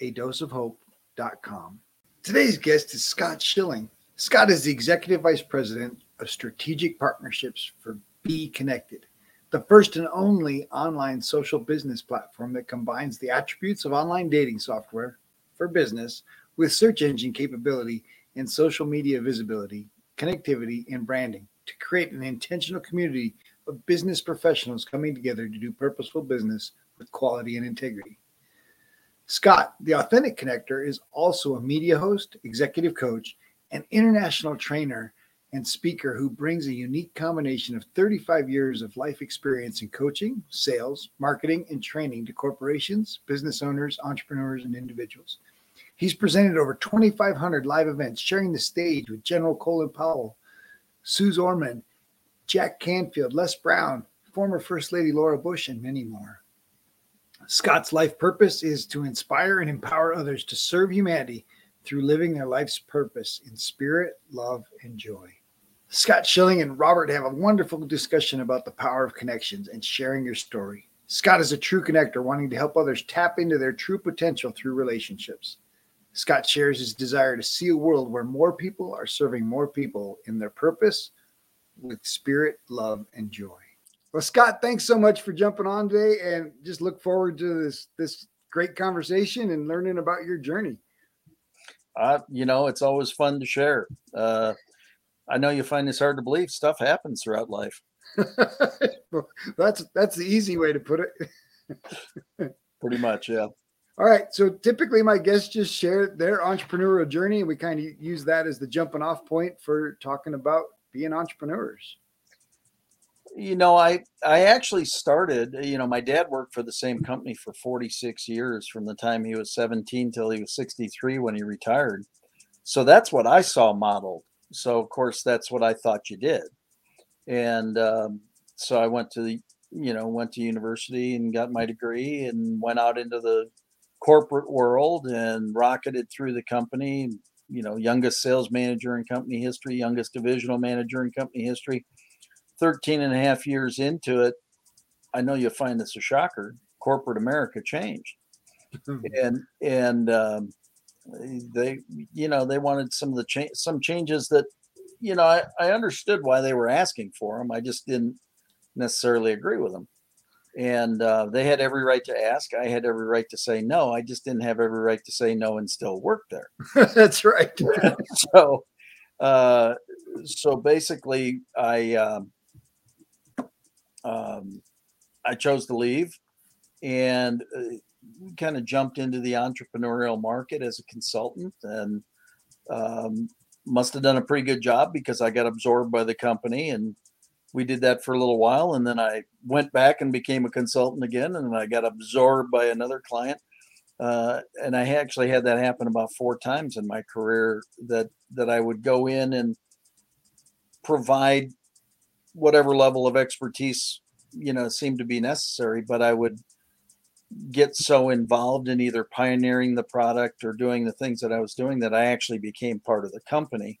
a dose of hope.com. Today's guest is Scott Schilling. Scott is the Executive Vice President of Strategic Partnerships for Be Connected, the first and only online social business platform that combines the attributes of online dating software for business with search engine capability and social media visibility, connectivity, and branding to create an intentional community of business professionals coming together to do purposeful business with quality and integrity. Scott, the Authentic Connector, is also a media host, executive coach, and international trainer and speaker who brings a unique combination of 35 years of life experience in coaching, sales, marketing, and training to corporations, business owners, entrepreneurs, and individuals. He's presented over 2,500 live events, sharing the stage with General Colin Powell, Suze Orman, Jack Canfield, Les Brown, former First Lady Laura Bush, and many more. Scott's life purpose is to inspire and empower others to serve humanity through living their life's purpose in spirit, love, and joy. Scott Schilling and Robert have a wonderful discussion about the power of connections and sharing your story. Scott is a true connector wanting to help others tap into their true potential through relationships. Scott shares his desire to see a world where more people are serving more people in their purpose with spirit, love, and joy. Well, Scott, thanks so much for jumping on today, and just look forward to this this great conversation and learning about your journey. Uh, you know, it's always fun to share. Uh, I know you find this hard to believe. Stuff happens throughout life. well, that's that's the easy way to put it. Pretty much, yeah. All right. So typically, my guests just share their entrepreneurial journey, and we kind of use that as the jumping off point for talking about being entrepreneurs you know i i actually started you know my dad worked for the same company for 46 years from the time he was 17 till he was 63 when he retired. So that's what i saw modeled. So of course that's what i thought you did. And um, so i went to the you know went to university and got my degree and went out into the corporate world and rocketed through the company you know youngest sales manager in company history youngest divisional manager in company history 13 and a half years into it, I know you'll find this a shocker. Corporate America changed, and and um, they, you know, they wanted some of the change, some changes that, you know, I, I understood why they were asking for them. I just didn't necessarily agree with them, and uh, they had every right to ask. I had every right to say no. I just didn't have every right to say no and still work there. That's right. so, uh, so basically, I. Um, um, I chose to leave and uh, kind of jumped into the entrepreneurial market as a consultant and um, must have done a pretty good job because I got absorbed by the company and we did that for a little while and then I went back and became a consultant again and I got absorbed by another client uh, and I actually had that happen about four times in my career that that I would go in and provide whatever level of expertise you know seemed to be necessary but i would get so involved in either pioneering the product or doing the things that i was doing that i actually became part of the company.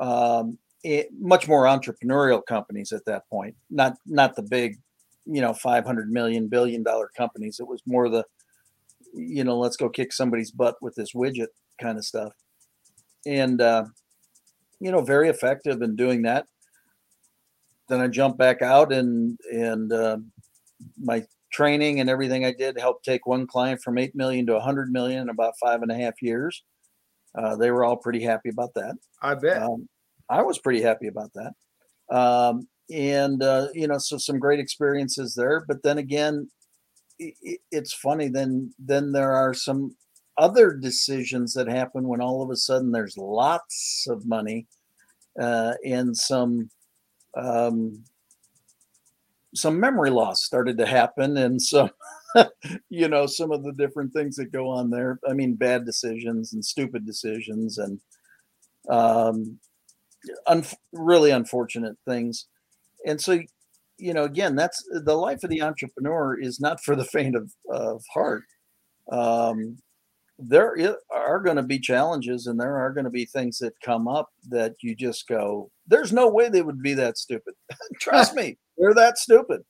Um, it, much more entrepreneurial companies at that point not not the big you know 500 million billion dollar companies. It was more the you know let's go kick somebody's butt with this widget kind of stuff. And uh, you know very effective in doing that then I jumped back out and and uh, my training and everything I did helped take one client from 8 million to a 100 million in about five and a half years. Uh, they were all pretty happy about that. I bet. Um, I was pretty happy about that. Um, and, uh, you know, so some great experiences there. But then again, it, it's funny. Then, then there are some other decisions that happen when all of a sudden there's lots of money uh, and some um, some memory loss started to happen and some you know some of the different things that go on there. I mean bad decisions and stupid decisions and um un- really unfortunate things. And so you know again that's the life of the entrepreneur is not for the faint of, of heart. Um there are going to be challenges and there are going to be things that come up that you just go there's no way they would be that stupid. Trust me they're that stupid.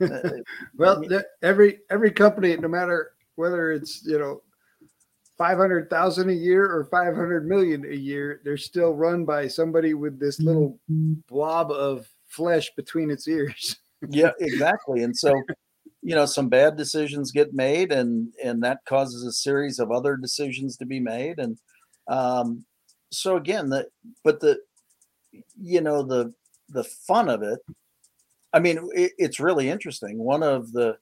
Uh, well every every company no matter whether it's you know 500,000 a year or 500 million a year they're still run by somebody with this little blob of flesh between its ears. Yeah exactly and so you know some bad decisions get made and and that causes a series of other decisions to be made. And um so again the but the you know the the fun of it i mean it, it's really interesting. One of the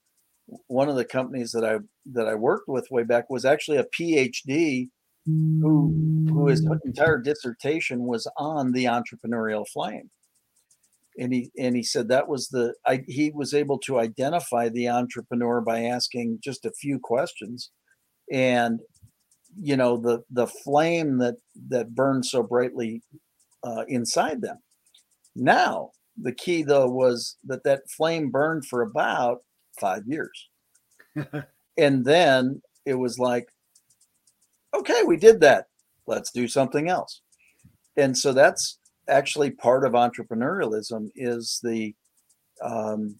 one of the companies that i that i worked with way back was actually a phd who who his entire dissertation was on the entrepreneurial flame and he and he said that was the I, he was able to identify the entrepreneur by asking just a few questions. And you know the the flame that that burned so brightly uh, inside them. Now the key though was that that flame burned for about five years. And then it was like okay we did that. Let's do something else. And so that's actually part of entrepreneurialism is the um,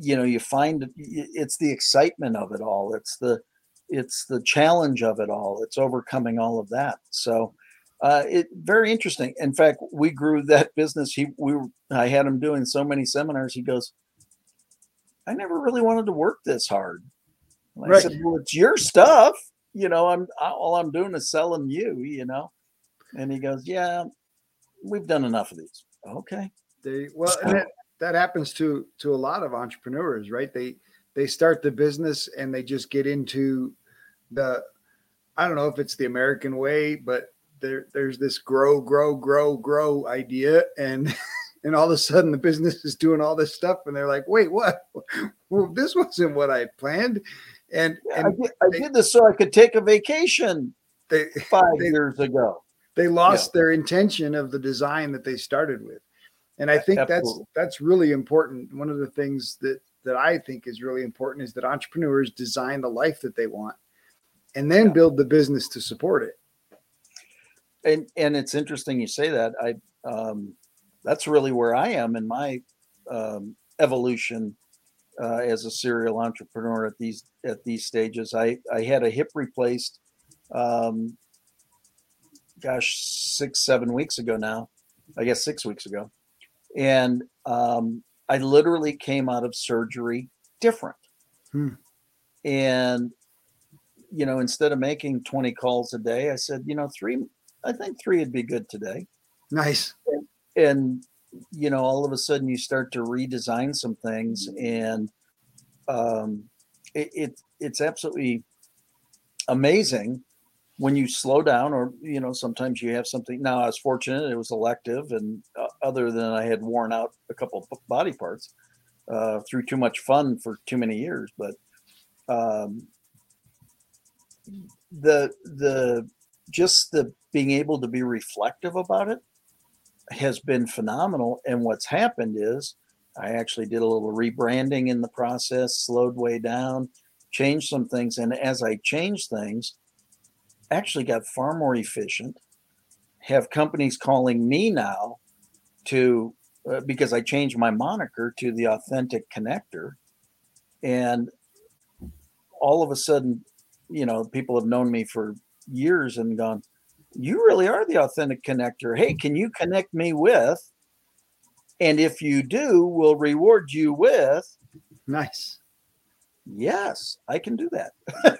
you know you find it's the excitement of it all. It's the it's the challenge of it all. It's overcoming all of that. So uh, it very interesting. In fact we grew that business. He we i had him doing so many seminars. He goes i never really wanted to work this hard. Right. i said well it's your stuff. You know i'm all i'm doing is selling you you know? And he goes yeah we've done enough of these. Okay. They well, and that, that happens to to a lot of entrepreneurs, right? They they start the business and they just get into the I don't know if it's the American way, but there there's this grow, grow, grow, grow idea, and and all of a sudden the business is doing all this stuff, and they're like, wait, what? Well, this wasn't what I planned. And, and I, did, I did this so I could take a vacation they, five they, years ago they lost yeah. their intention of the design that they started with and i think Absolutely. that's that's really important one of the things that that i think is really important is that entrepreneurs design the life that they want and then yeah. build the business to support it and and it's interesting you say that i um that's really where i am in my um evolution uh, as a serial entrepreneur at these at these stages i i had a hip replaced um, gosh, six, seven weeks ago now. I guess six weeks ago. And um, I literally came out of surgery different. Hmm. And, you know, instead of making 20 calls a day, I said, you know, three, I think three would be good today. Nice. And, and you know, all of a sudden you start to redesign some things and um, it, it it's absolutely amazing when you slow down or you know sometimes you have something now i was fortunate it was elective and uh, other than i had worn out a couple of body parts uh, through too much fun for too many years but um, the the just the being able to be reflective about it has been phenomenal and what's happened is i actually did a little rebranding in the process slowed way down changed some things and as i changed things actually got far more efficient. Have companies calling me now to uh, because I changed my moniker to the authentic connector, and all of a sudden, you know, people have known me for years and gone, "You really are the authentic connector." Hey, can you connect me with? And if you do, we'll reward you with nice Yes, I can do that.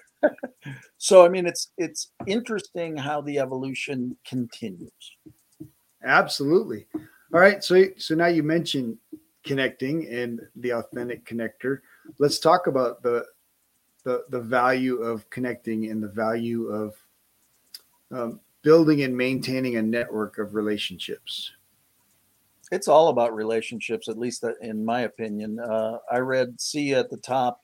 so I mean it's it's interesting how the evolution continues. Absolutely. All right. So so now you mentioned connecting and the authentic connector. Let's talk about the the the value of connecting and the value of um, building and maintaining a network of relationships. It's all about relationships, at least in my opinion. Uh, I read "See at the Top"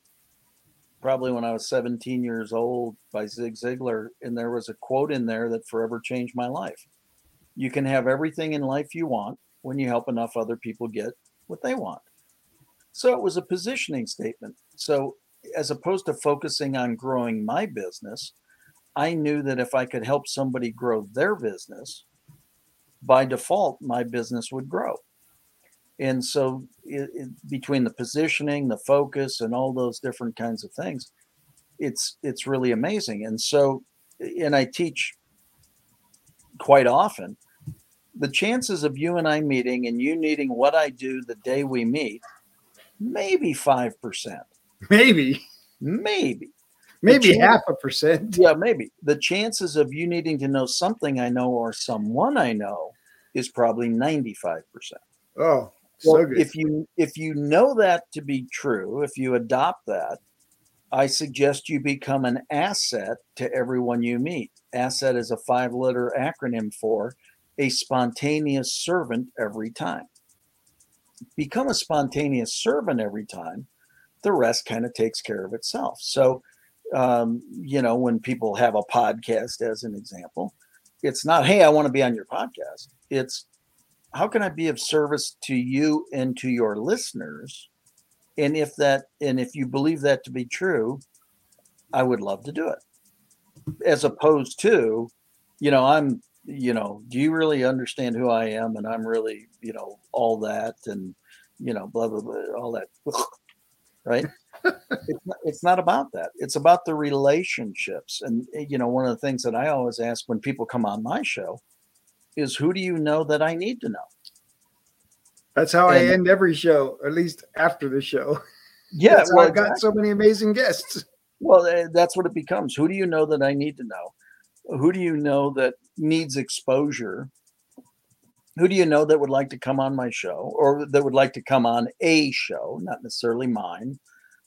probably when I was 17 years old by Zig Ziglar, and there was a quote in there that forever changed my life. You can have everything in life you want when you help enough other people get what they want. So it was a positioning statement. So as opposed to focusing on growing my business, I knew that if I could help somebody grow their business, by default, my business would grow. And so, it, it, between the positioning, the focus, and all those different kinds of things, it's it's really amazing. And so, and I teach quite often. The chances of you and I meeting and you needing what I do the day we meet, maybe five percent. Maybe. Maybe. Maybe chance, half a percent. Yeah, maybe. The chances of you needing to know something I know or someone I know is probably 95%. Oh, so good. if you if you know that to be true, if you adopt that, I suggest you become an asset to everyone you meet. Asset is a five-letter acronym for a spontaneous servant every time. Become a spontaneous servant every time, the rest kind of takes care of itself. So, um, you know, when people have a podcast, as an example, it's not, hey, I want to be on your podcast. It's, how can I be of service to you and to your listeners? And if that, and if you believe that to be true, I would love to do it. As opposed to, you know, I'm, you know, do you really understand who I am? And I'm really, you know, all that and, you know, blah, blah, blah, all that right? it's, not, it's not about that. It's about the relationships. And, you know, one of the things that I always ask when people come on my show is who do you know that I need to know? That's how and, I end every show, at least after the show. Yeah, that's well, I've got exactly. so many amazing guests. Well, eh, that's what it becomes. Who do you know that I need to know? Who do you know that needs exposure who do you know that would like to come on my show or that would like to come on a show, not necessarily mine,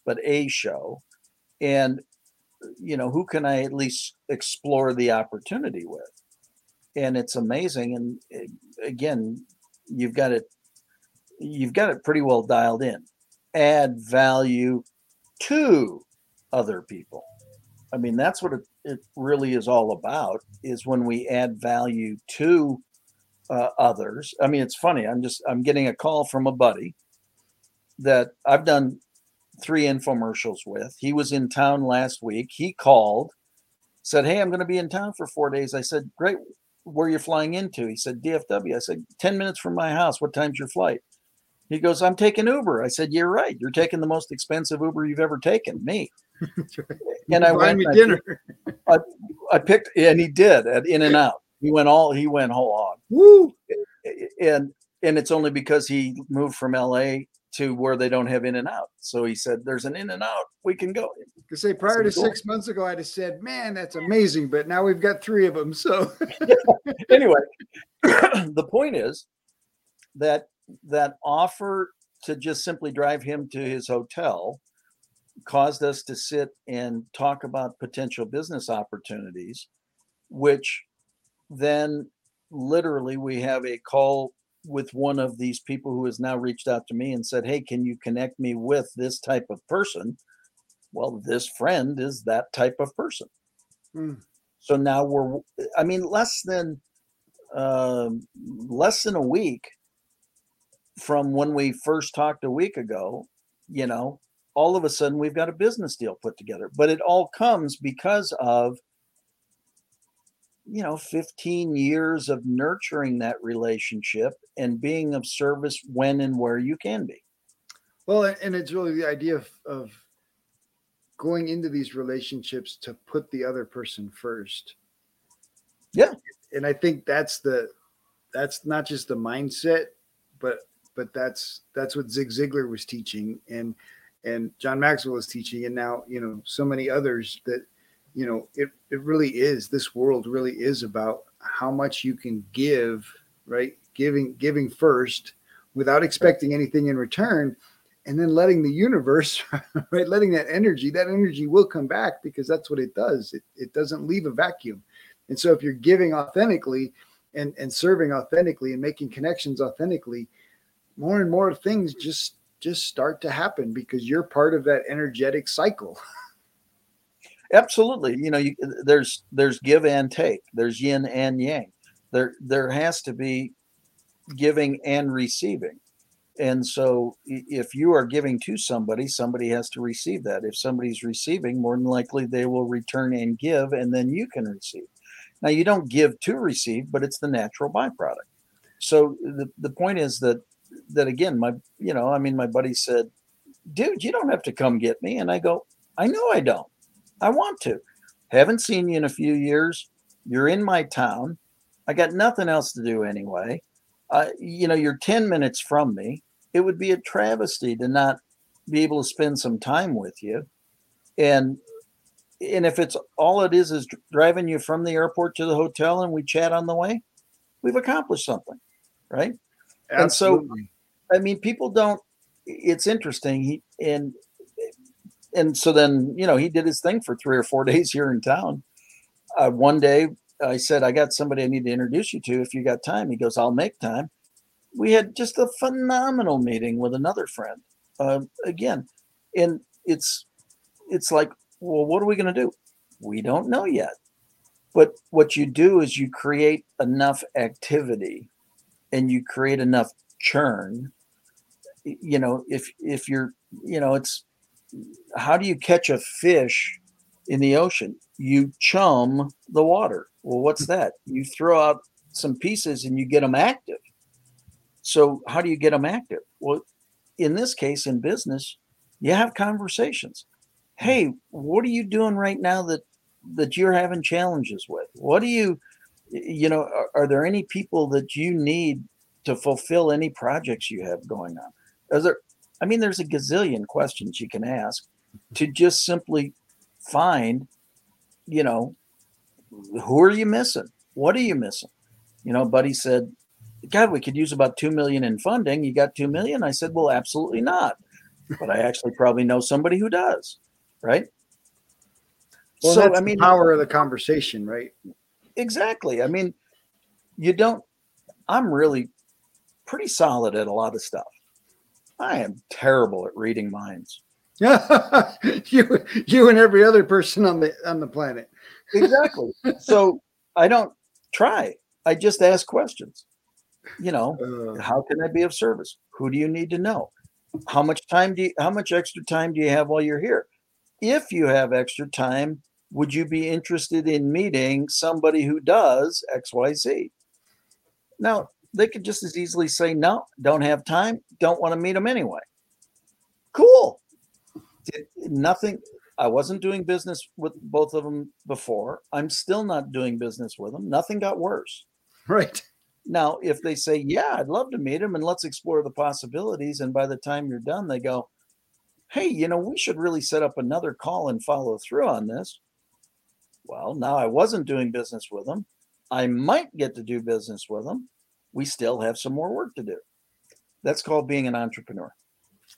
but a show? And, you know, who can I at least explore the opportunity with? And it's amazing. And eh, again, you've got it, you've got it pretty well dialed in. Add value to other people. I mean, that's what it, it really is all about is when we add value to uh, others. I mean, it's funny. I'm just I'm getting a call from a buddy that I've done three infomercials with. He was in town last week. He called, said, "Hey, I'm going to be in town for four days." I said, "Great. Where you're you flying into?" He said, "DFW." I said, 10 minutes from my house. What time's your flight?" He goes, "I'm taking Uber." I said, "You're right. You're taking the most expensive Uber you've ever taken, me." and I went. Me dinner. I, I picked, and he did at In and Out. He went all he went whole hog. Woo! And and it's only because he moved from LA to where they don't have in and out. So he said, "There's an in and out. We can go." To say prior to six months ago, I'd have said, "Man, that's amazing," but now we've got three of them. So anyway, the point is that that offer to just simply drive him to his hotel caused us to sit and talk about potential business opportunities, which then literally we have a call with one of these people who has now reached out to me and said, Hey, can you connect me with this type of person? Well, this friend is that type of person. Mm. So now we're, I mean, less than, uh, less than a week from when we first talked a week ago, you know, all of a sudden we've got a business deal put together. But it all comes because of you know 15 years of nurturing that relationship and being of service when and where you can be. Well and it's really the idea of, of going into these relationships to put the other person first. Yeah. And i think that's the that's not just the mindset but but that's that's what zig ziglar was teaching and and John Maxwell is teaching, and now you know so many others that you know it it really is. This world really is about how much you can give, right? Giving giving first without expecting anything in return and then letting the universe right letting that energy that energy will come back because that's what it does it, it doesn't leave a vacuum and so if you're giving authentically and and serving authentically and making connections authentically more and more things just just start to happen because you're part of that energetic cycle absolutely. You know you, there's there's give and take. There's yin and yang. There there has to be giving and receiving. And so if you are giving to somebody somebody has to receive that. If somebody's receiving more than likely they will return and give and then you can receive. Now you don't give to receive but it's the natural byproduct. So the, the point is that that again my you know i mean my buddy said dude you don't have to come get me. And i go i know i don't i want to haven't seen you in a few years you're in my town i got nothing else to do anyway uh, you know, you're 10 minutes from me. It would be a travesty to not be able to spend some time with you. And and if it's all it is is driving you from the airport to the hotel and we chat on the way, we've accomplished something, right? Absolutely. And so, I mean, people don't. It's interesting. He and and so then you know he did his thing for three or four days here in town. Uh, one day I said, I got somebody I need to introduce you to if you got time. He goes, I'll make time. We had just a phenomenal meeting with another friend. Uh, again, and it's it's like, well, what are we going to do? We don't know yet. But what you do is you create enough activity and you create enough churn. You know, if if you're, you know, it's how do you catch a fish in the ocean? You chum the water well, what's that? You throw out some pieces and you get them active. So, how do you get them active? Well, in this case, in business, you have conversations. Hey, what are you doing right now that that you're having challenges with? What do you, you know, are, are there any people that you need to fulfill any projects you have going on? Is there? I mean, there's a gazillion questions you can ask to just simply find, you know, who are you missing? What are you missing? You know, Buddy said, God, we could use about 2 million in funding. You got 2 million? I said, well, absolutely not. But I actually probably know somebody who does. Right. Well, so, I mean, power of the conversation, right? Exactly. I mean, you don't, I'm really pretty solid at a lot of stuff. I am terrible at reading minds. you, you and every other person on the on the planet exactly. So I don't try. I just ask questions. You know, uh, how can I be of service? Who do you need to know? How much time do you, how much extra time do you have while you're here? If you have extra time, would you be interested in meeting somebody who does XYZ? Now, they could just as easily say, no, don't have time, don't want to meet them anyway. Cool. Did, nothing, I wasn't doing business with both of them before. I'm still not doing business with them. Nothing got worse. Right. Now, if they say, Yeah, I'd love to meet him and let's explore the possibilities. And by the time you're done, they go, Hey, you know, we should really set up another call and follow through on this. Well, now I wasn't doing business with them. I might get to do business with them. We still have some more work to do. That's called being an entrepreneur.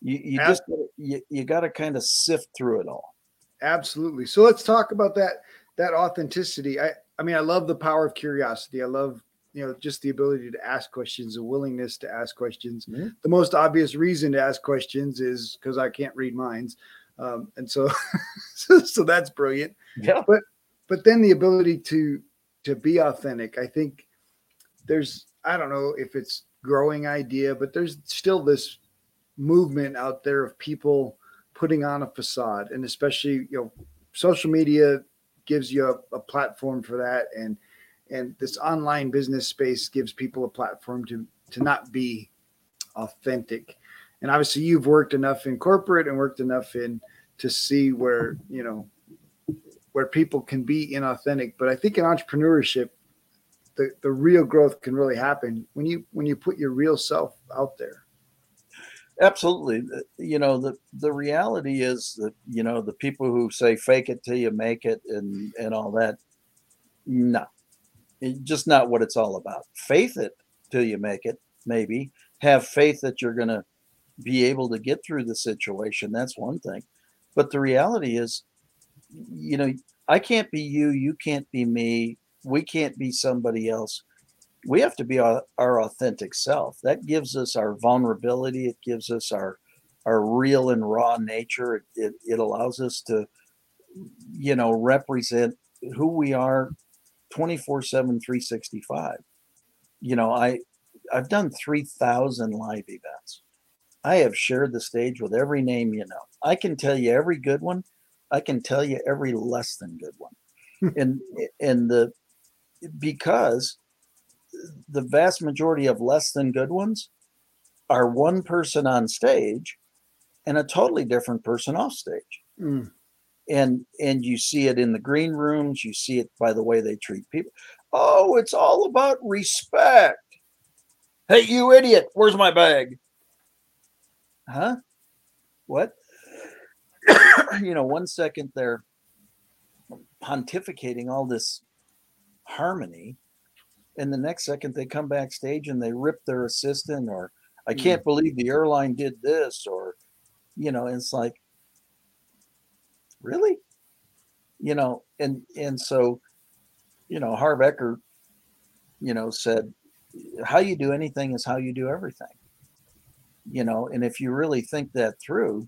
You, you just you, you got to kind of sift through it all. Absolutely. So let's talk about that that authenticity. I I mean, I love the power of curiosity. I love you know just the ability to ask questions, the willingness to ask questions. Mm-hmm. The most obvious reason to ask questions is because I can't read minds, um, and so, so so that's brilliant. Yeah. But but then the ability to to be authentic. I think there's I don't know if it's growing idea, but there's still this movement out there of people putting on a facade. And especially you know social media gives you a, a, platform for that. And and this online business space gives people a platform to to not be authentic. And obviously you've worked enough in corporate and worked enough in to see where you know where people can be inauthentic. But i think in entrepreneurship the, the real growth can really happen when you when you put your real self out there absolutely. You know, the the reality is that you know the people who say fake it till you make it and and all that. No, just not what it's all about. Faith it till you make it. Maybe have faith that you're going to be able to get through the situation. That's one thing. But the reality is, you know, I can't be you. You can't be me. We can't be somebody else we have to be our, our authentic self. That gives us our vulnerability. It gives us our our real and raw nature. It, it, it allows us to, you know, represent who we are 24 7 365 you know i i've done 3000 live events i have shared the stage with every name you know i can tell you every good one i can tell you every less than good one and and the because the vast majority of less than good ones are one person on stage and a totally different person off stage. Mm. And and you see it in the green rooms, you see it by the way they treat people. Oh, it's all about respect. Hey, you idiot, where's my bag? Huh? What? you know, one second they're pontificating all this harmony and the next second they come backstage and they rip their assistant or i hmm. can't mm. believe the airline did this or you know it's like really you know and and so you know harv eker you know said how you do anything is how you do everything you know and if you really think that through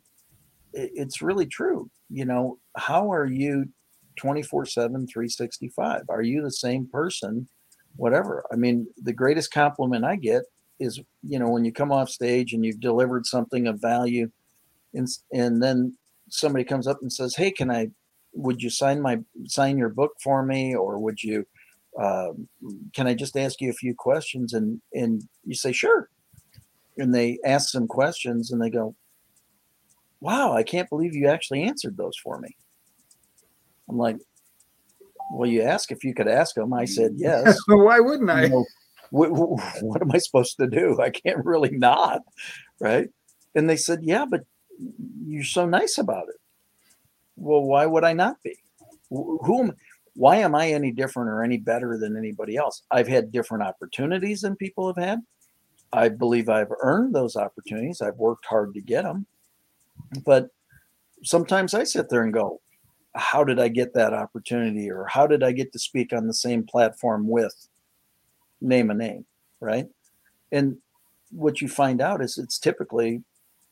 it's really true you know how are you 24 7 365 are you the same person whatever. I mean, the greatest compliment I get is, you know, when you come off stage and you've delivered something of value, and and then somebody comes up and says, "Hey, can I? Would you sign my sign your book for me, or would you? Uh, can I just ask you a few questions?" And and you say, "Sure." And they ask some questions, and they go, "Wow, I can't believe you actually answered those for me." I'm like, well, you ask if you could ask them. I said yes. Why wouldn't I? You know, what, what am I supposed to do? I can't really not, right? And they said, yeah, but you're so nice about it. Well, why would I not be? Who Why am I any different or any better than anybody else? I've had different opportunities than people have had. I believe I've earned those opportunities. I've worked hard to get them. But sometimes I sit there and go, how did I get that opportunity or how did I get to speak on the same platform with name a name, right? And what you find out is it's typically,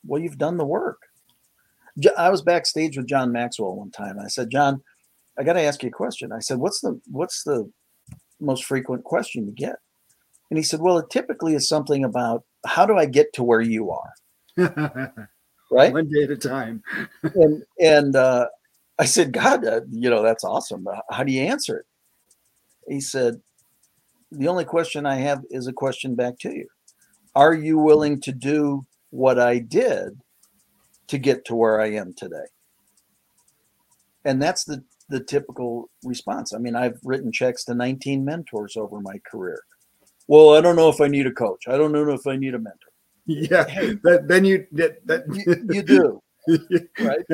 well, you've done the work. I was backstage with John Maxwell one time. I said, John, I got to ask you a question. I said, what's the what's the most frequent question you get? And he said, well, it typically is something about how do I get to where you are? right? One day at a time. and and uh, I said, God, uh, you know, that's awesome. How do you answer it? He said, The only question I have is a question back to you. Are you willing to do what I did to get to where I am today? And that's the, the typical response. I mean, I've written checks to 19 mentors over my career. Well, I don't know if I need a coach. I don't know if I need a mentor. Yeah, hey, that, then you that, that you, you do, right?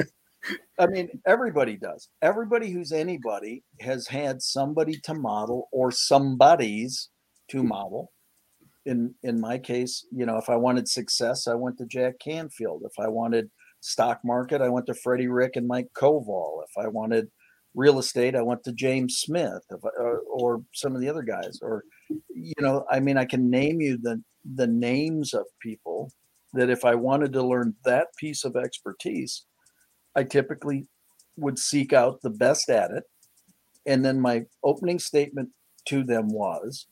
I mean, everybody does. Everybody who's anybody has had somebody to model or somebody's to hmm. model. In in my case, you know, if I wanted success, I went to Jack Canfield. If I wanted stock market, I went to Freddie Rick and Mike Koval. If I wanted real estate, I went to James Smith I, or, or some of the other guys. Or, you know, I mean, I can name you the the names of people that if I wanted to learn that piece of expertise, I typically would seek out the best at it. And then my opening statement to them was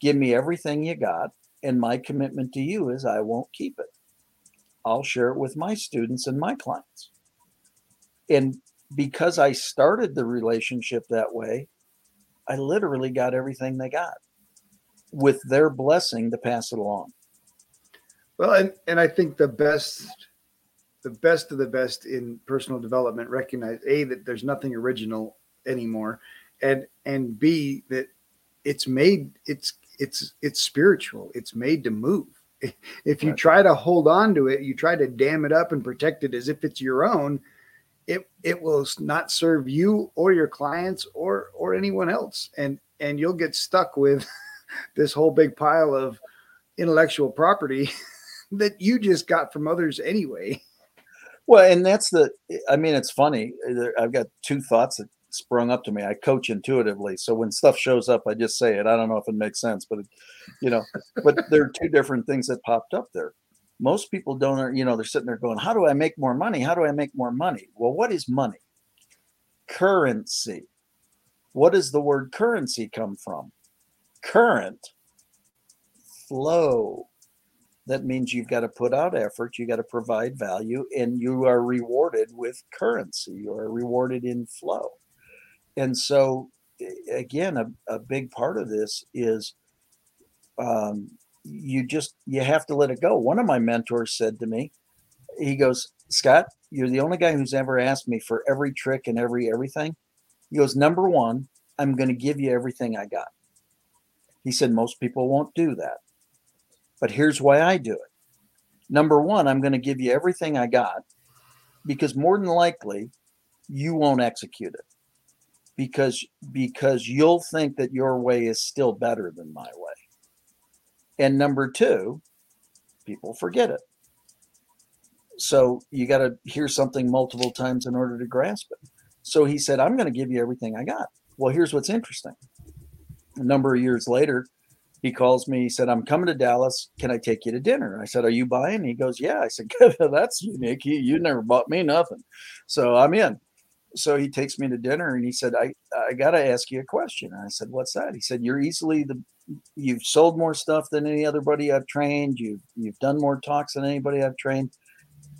give me everything you got. And my commitment to you is I won't keep it. I'll share it with my students and my clients. And because I started the relationship that way, I literally got everything they got with their blessing to pass it along. Well, and, and I think the best the best of the best in personal development recognize a that there's nothing original anymore and and b that it's made it's it's it's spiritual it's made to move If you try to hold on to it, you try to dam it up and protect it as if it's your own, it it will not serve you or your clients or or anyone else. And and you'll get stuck with this whole big pile of intellectual property that you just got from others anyway. Well, and that's the, I mean, it's funny. I've got two thoughts that sprung up to me. I coach intuitively. So when stuff shows up, I just say it. I don't know if it makes sense, but, it, you know, but there are two different things that popped up there. Most people don't, you know, they're sitting there going, How do I make more money? How do I make more money? Well, what is money? Currency. What does the word currency come from? Current, flow, that means you've got to put out effort, you got to provide value, and you are rewarded with currency. You are rewarded in flow. And so, again, a, a big part of this is um, you just you have to let it go. One of my mentors said to me, he goes, Scott, you're the only guy who's ever asked me for every trick and every everything. He goes, number one, I'm going to give you everything I got. He said, most people won't do that. But here's why I do it. Number one, I'm going to give you everything I got because more than likely you won't execute it because because you'll think that your way is still better than my way. And number two, people forget it. So you got to hear something multiple times in order to grasp it. So he said, I'm going to give you everything I got. Well, here's what's interesting. A number of years later, he calls me. He said, I'm coming to Dallas. Can I take you to dinner? I said, Are you buying? He goes, Yeah. I said, That's unique. You, you never bought me nothing. So I'm in. So he takes me to dinner and he said, I, I got to ask you a question. I said, What's that? He said, You're easily the, you've sold more stuff than any other buddy I've trained. You've, you've done more talks than anybody I've trained.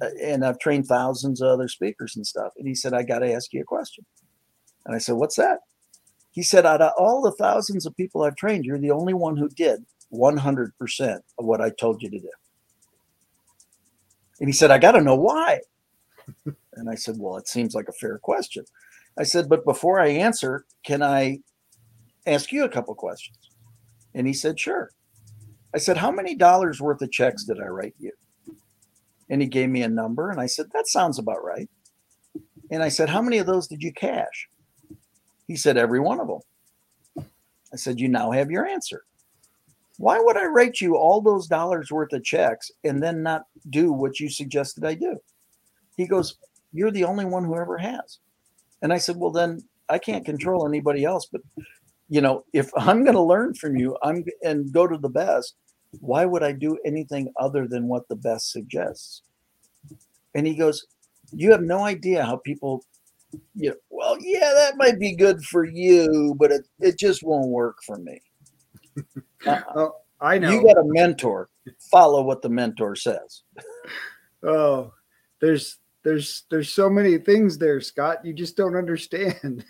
uh, And I've trained thousands of other speakers and stuff. And he said, I got to ask you a question. And I said, What's that? He said, out of all the thousands of people I've trained, you're the only one who did 100% of what I told you to do. And he said, I got to know why. and I said, Well, it seems like a fair question. I said, But before I answer, can I ask you a couple questions? And he said, Sure. I said, How many dollars worth of checks did I write you? And he gave me a number. And I said, That sounds about right. And I said, How many of those did you cash? He said, Every one of them. I said, You now have your answer. Why would I write you all those dollars worth of checks and then not do what you suggested I do? He goes, You're the only one who ever has. And I said, Well, then I can't control anybody else. But, you know, if I'm going to learn from you I'm and go to the best, why would I do anything other than what the best suggests? And he goes, You have no idea how people you know, well, yeah, that might be good for you, but it, it just won't work for me. Uh-uh. Oh, I know. You got a mentor. Follow what the mentor says. oh, there's there's there's so many things there, Scott. You just don't understand.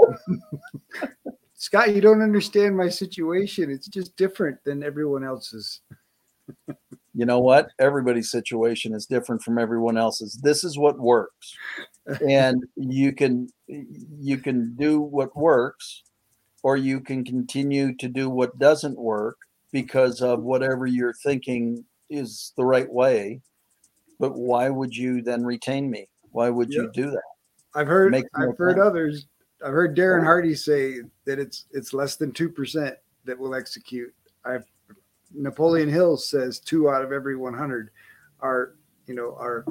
Scott, you don't understand my situation. It's just different than everyone else's. You know what? Everybody's situation is different from everyone else's. This is what works. And you can you can do what works or you can continue to do what doesn't work because of whatever you're thinking is the right way. But why would you then retain me? Why would you do that? I've heard Makes no I've heard sense. others. I've heard Darren Hardy say that it's it's less than two percent that will execute. I've Napoleon Hill says two out of every one hundred are you know are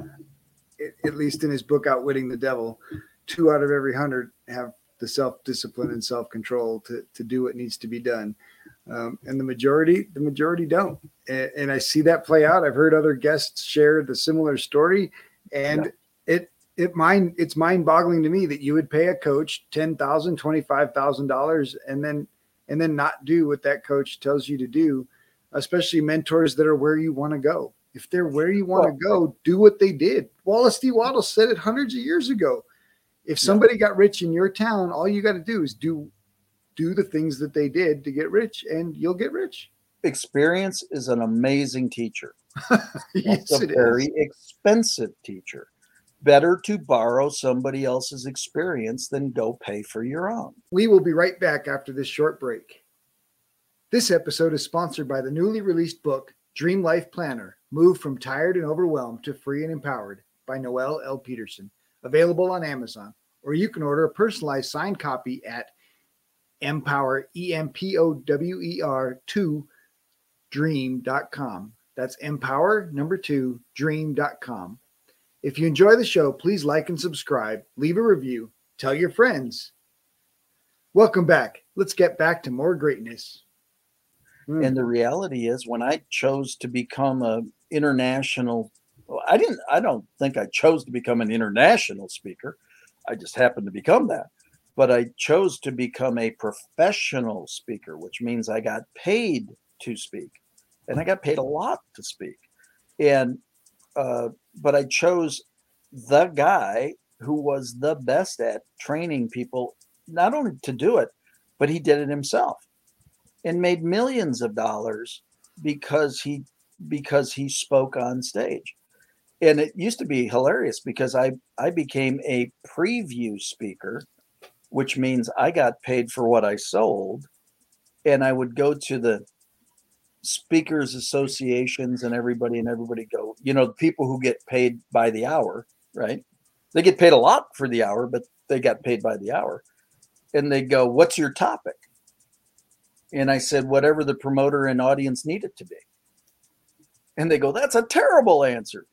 at- least in his book Outwitting the Devil, two out of every hundred have the self discipline and self control to to do what needs to be done, um, and the majority the majority don't. And, and I see that play out. I've heard other guests share the similar story, and it it mind it's mind boggling to me that you would pay a coach ten thousand twenty five thousand dollars and then and then not do what that coach tells you to do especially mentors that are where you want to go if they're where you want to go do what they did wallace d wattles said it hundreds of years ago if somebody got rich in your town all you got to do is do do the things that they did to get rich and you'll get rich Experience is an amazing teacher. yes It's a it is. very expensive teacher. Better to borrow somebody else's experience than go pay for your own. We will be right back after this short break. This episode is sponsored by the newly released book, Dream Life Planner Move from Tired and Overwhelmed to Free and Empowered by Noelle L. Peterson. Available on Amazon, or you can order a personalized signed copy at empower, E M P O W E R 2 dream.com. That's empower number two dream.com. If you enjoy the show, please like and subscribe, leave a review, tell your friends. Welcome back. Let's get back to more greatness. Mm. And the reality is, when I chose to become a international, I didn't. I don't think I chose to become an international speaker. I just happened to become that. But I chose to become a professional speaker, which means I got paid to speak, and I got paid a lot to speak. And uh, but I chose the guy who was the best at training people, not only to do it, but he did it himself and made millions of dollars because he because he spoke on stage. And it used to be hilarious because i i became a preview speaker which means i got paid for what i sold and i would go to the speakers associations and everybody and everybody go you know the people who get paid by the hour right? They get paid a lot for the hour but they got paid by the hour. And they go what's your topic and i said whatever the promoter and audience need it to be. And they go that's a terrible answer.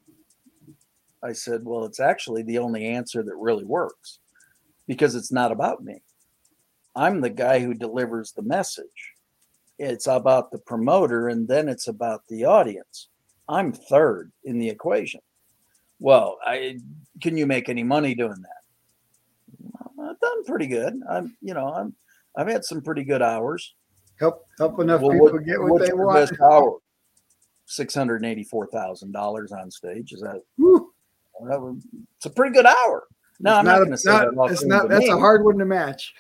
I said well it's actually the only answer that really works because it's not about me. I'm the guy who delivers the message. It's about the promoter and then it's about the audience. I'm third in the equation. Well i can you make any money doing that? I've done pretty good. I'm you know i'm i've had some pretty good hours help help enough well, people what, get what they want best hour six hundred and eighty-four thousand dollars on stage is that, was, it's a pretty good hour no it's i'm not, not going to say not, that it's not that's a hard one to match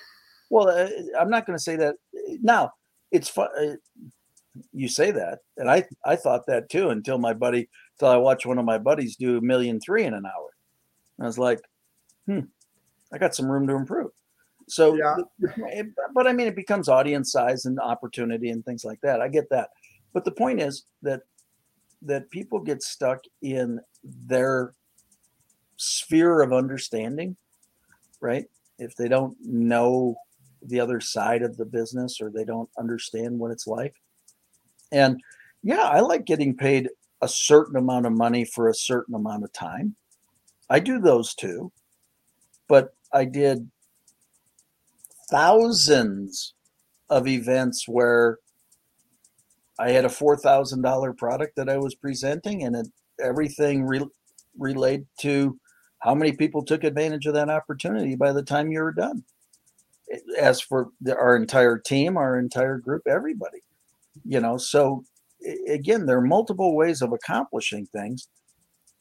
well uh, i'm not going to say that now it's fun. Uh, you say that, and I I thought that too until my buddy, until I watched one of my buddies do a million three in an hour. I was like, hmm, I got some room to improve. So, yeah. it, but I mean, it becomes audience size and opportunity and things like that. I get that, but the point is that that people get stuck in their sphere of understanding, right? If they don't know the other side of the business or they don't understand what it's like. And yeah, I like getting paid a certain amount of money for a certain amount of time. I do those too. But I did thousands of events where I had a $4,000 product that I was presenting and it, everything re- relayed to how many people took advantage of that opportunity by the time you were done as for the, our entire team, our entire group, everybody, you know. So again, there are multiple ways of accomplishing things.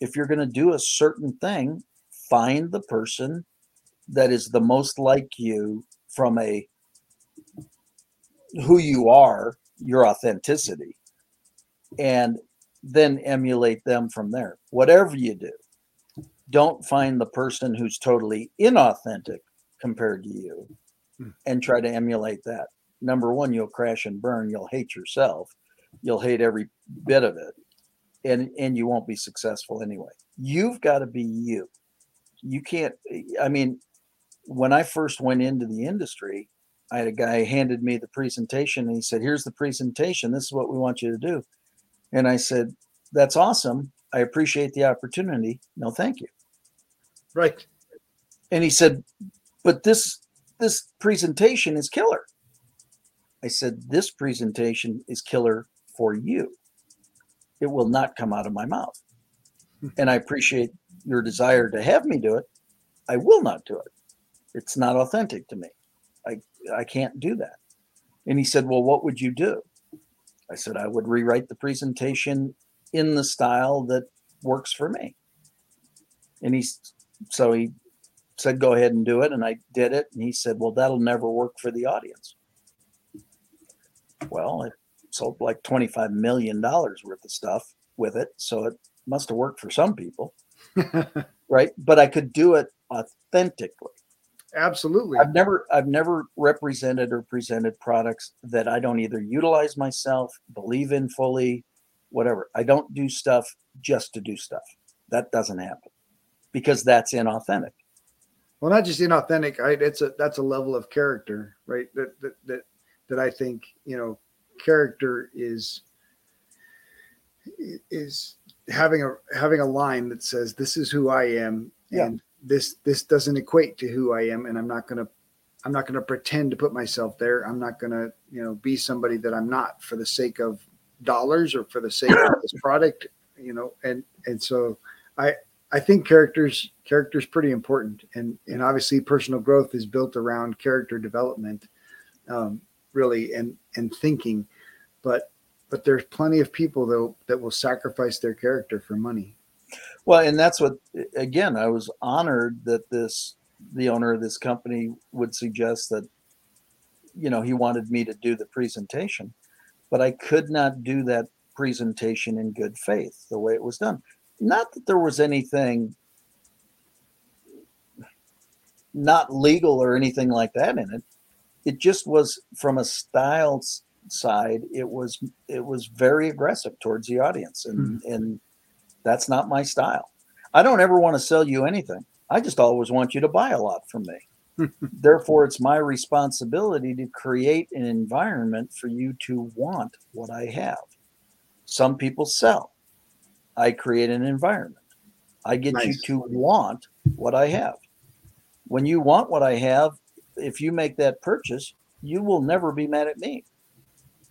If you're going to do a certain thing, find the person that is the most like you from a who you are, your authenticity, and then emulate them from there. Whatever you do, don't find the person who's totally inauthentic compared to you Hmm. and try to emulate that. Number one, you'll crash and burn. You'll hate yourself. You'll hate every bit of it, and and you won't be successful anyway. You've got to be you. You can't. I mean, when I first went into the industry, I had a guy handed me the presentation, and he said, "Here's the presentation. This is what we want you to do." And I said, "That's awesome. I appreciate the opportunity. No, thank you." Right. And he said, "But this this presentation is killer. I said, This presentation is killer for you. It will not come out of my mouth. Hmm. And I appreciate your desire to have me do it. I will not do it. It's not authentic to me. I, I can't do that. And he said, Well, what would you do? I said, I would rewrite the presentation in the style that works for me. And he, so he said, go ahead and do it. And I did it. And he said, well, that'll never work for the audience. Well, it sold like $25 million worth of stuff with it. So it must have worked for some people. right. But I could do it authentically. Absolutely. I've never I've never represented or presented products that I don't either utilize myself, believe in fully, whatever. I don't do stuff just to do stuff. That doesn't happen because that's inauthentic. Well, not just inauthentic. I, it's a that's a level of character, right? That that that that I think you know, character is is having a having a line that says, "This is who I am," Yeah. and this this doesn't equate to who I am, and I'm not gonna I'm not gonna pretend to put myself there. I'm not gonna you know be somebody that I'm not for the sake of dollars or for the sake of this product, you know. And and so I I think characters characters pretty important, and and obviously personal growth is built around character development, um, really, and and thinking, but but there's plenty of people though that will sacrifice their character for money. Well, and that's what again, I was honored that this the owner of this company would suggest that you know he wanted me to do the presentation, but I could not do that presentation in good faith the way it was done. Not that there was anything not legal or anything like that in it. It just was from a style side. It was it was very aggressive towards the audience, and hmm. and that's not my style. I don't ever want to sell you anything. I just always want you to buy a lot from me. Therefore, it's my responsibility to create an environment for you to want what I have. Some people sell. I create an environment. I get you to want what I have. When you want what I have, if you make that purchase, you will never be mad at me